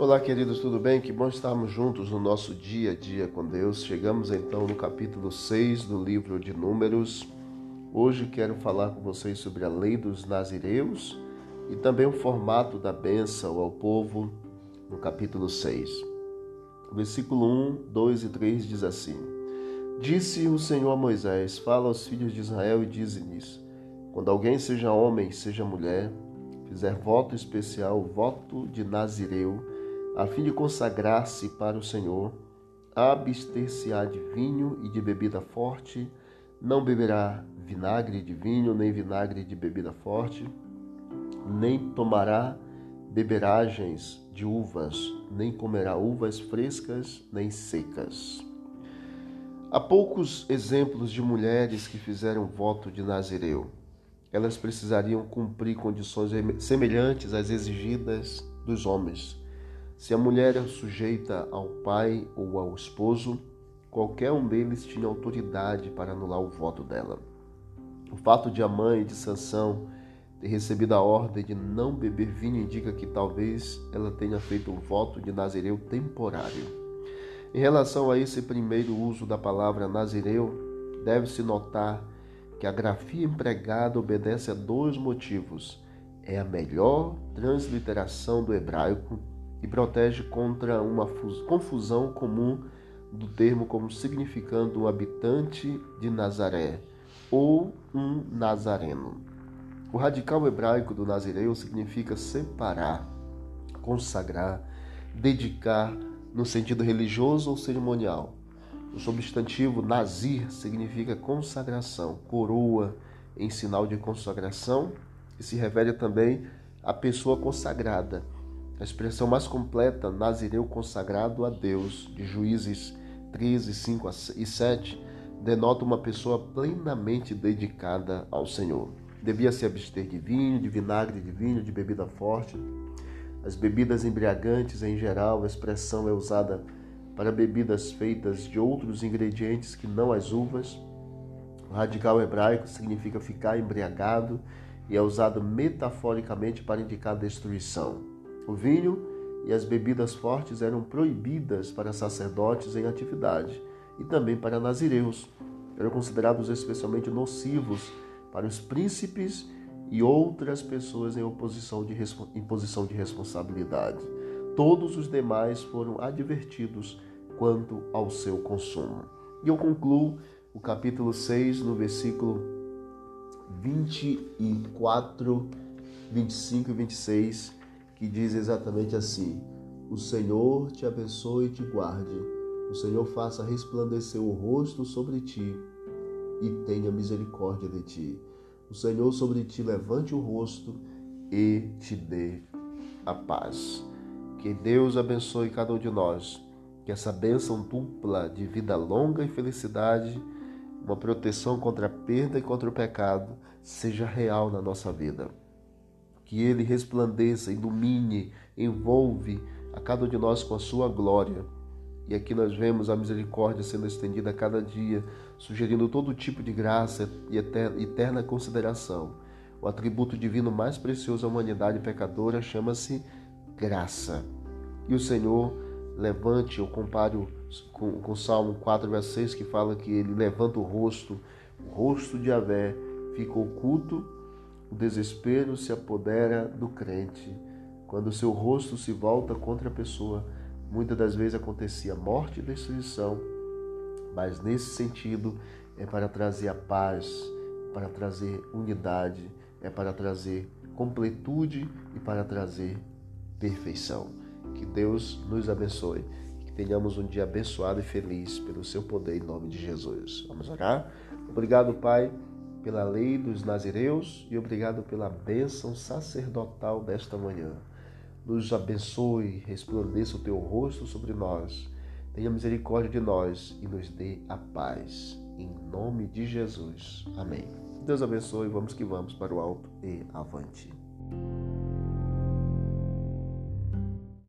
Olá, queridos, tudo bem? Que bom estarmos juntos no nosso dia a dia com Deus. Chegamos então no capítulo 6 do livro de Números. Hoje quero falar com vocês sobre a lei dos nazireus e também o formato da bênção ao povo no capítulo 6. Versículo 1, 2 e 3 diz assim: Disse o Senhor a Moisés: Fala aos filhos de Israel e dize-lhes: Quando alguém, seja homem, seja mulher, fizer voto especial, voto de Nazireu, a fim de consagrar-se para o Senhor, abster-se-á de vinho e de bebida forte, não beberá vinagre de vinho, nem vinagre de bebida forte, nem tomará beberagens de uvas, nem comerá uvas frescas nem secas. Há poucos exemplos de mulheres que fizeram voto de Nazireu elas precisariam cumprir condições semelhantes às exigidas dos homens. Se a mulher é sujeita ao pai ou ao esposo, qualquer um deles tinha autoridade para anular o voto dela. O fato de a mãe de Sansão ter recebido a ordem de não beber vinho indica que talvez ela tenha feito um voto de nazireu temporário. Em relação a esse primeiro uso da palavra nazireu, deve-se notar que a grafia empregada obedece a dois motivos. É a melhor transliteração do hebraico e protege contra uma confusão comum do termo como significando um habitante de Nazaré ou um nazareno. O radical hebraico do nazireu significa separar, consagrar, dedicar no sentido religioso ou cerimonial. O substantivo nazir significa consagração, coroa em sinal de consagração, e se refere também à pessoa consagrada. A expressão mais completa, nazireu consagrado a Deus, de Juízes 13, 5 e 7, denota uma pessoa plenamente dedicada ao Senhor. Devia se abster de vinho, de vinagre de vinho, de bebida forte. As bebidas embriagantes, em geral, a expressão é usada para bebidas feitas de outros ingredientes que não as uvas. O radical hebraico significa ficar embriagado e é usado metaforicamente para indicar destruição. O vinho e as bebidas fortes eram proibidas para sacerdotes em atividade e também para nazireus. Eram considerados especialmente nocivos para os príncipes e outras pessoas em, oposição de, em posição de responsabilidade. Todos os demais foram advertidos quanto ao seu consumo. E eu concluo o capítulo 6 no versículo 24, 25 e 26, que diz exatamente assim: O Senhor te abençoe e te guarde. O Senhor faça resplandecer o rosto sobre ti e tenha misericórdia de ti. O Senhor sobre ti levante o rosto e te dê a paz. Que Deus abençoe cada um de nós que essa bênção dupla de vida longa e felicidade, uma proteção contra a perda e contra o pecado, seja real na nossa vida. Que ele resplandeça, ilumine, envolve a cada um de nós com a sua glória. E aqui nós vemos a misericórdia sendo estendida a cada dia, sugerindo todo tipo de graça e eterna consideração. O atributo divino mais precioso à humanidade pecadora chama-se graça. E o Senhor levante, eu comparo com, com o Salmo 4, verso 6, que fala que ele levanta o rosto, o rosto de Avé fica oculto, o desespero se apodera do crente. Quando seu rosto se volta contra a pessoa, muitas das vezes acontecia morte e destruição, mas nesse sentido é para trazer a paz, para trazer unidade, é para trazer completude e para trazer perfeição. Que Deus nos abençoe. Que tenhamos um dia abençoado e feliz pelo seu poder em nome de Jesus. Vamos orar? Obrigado, Pai, pela lei dos nazireus e obrigado pela bênção sacerdotal desta manhã. Nos abençoe, resplandeça o teu rosto sobre nós. Tenha misericórdia de nós e nos dê a paz. Em nome de Jesus. Amém. Deus abençoe. Vamos que vamos para o alto e avante.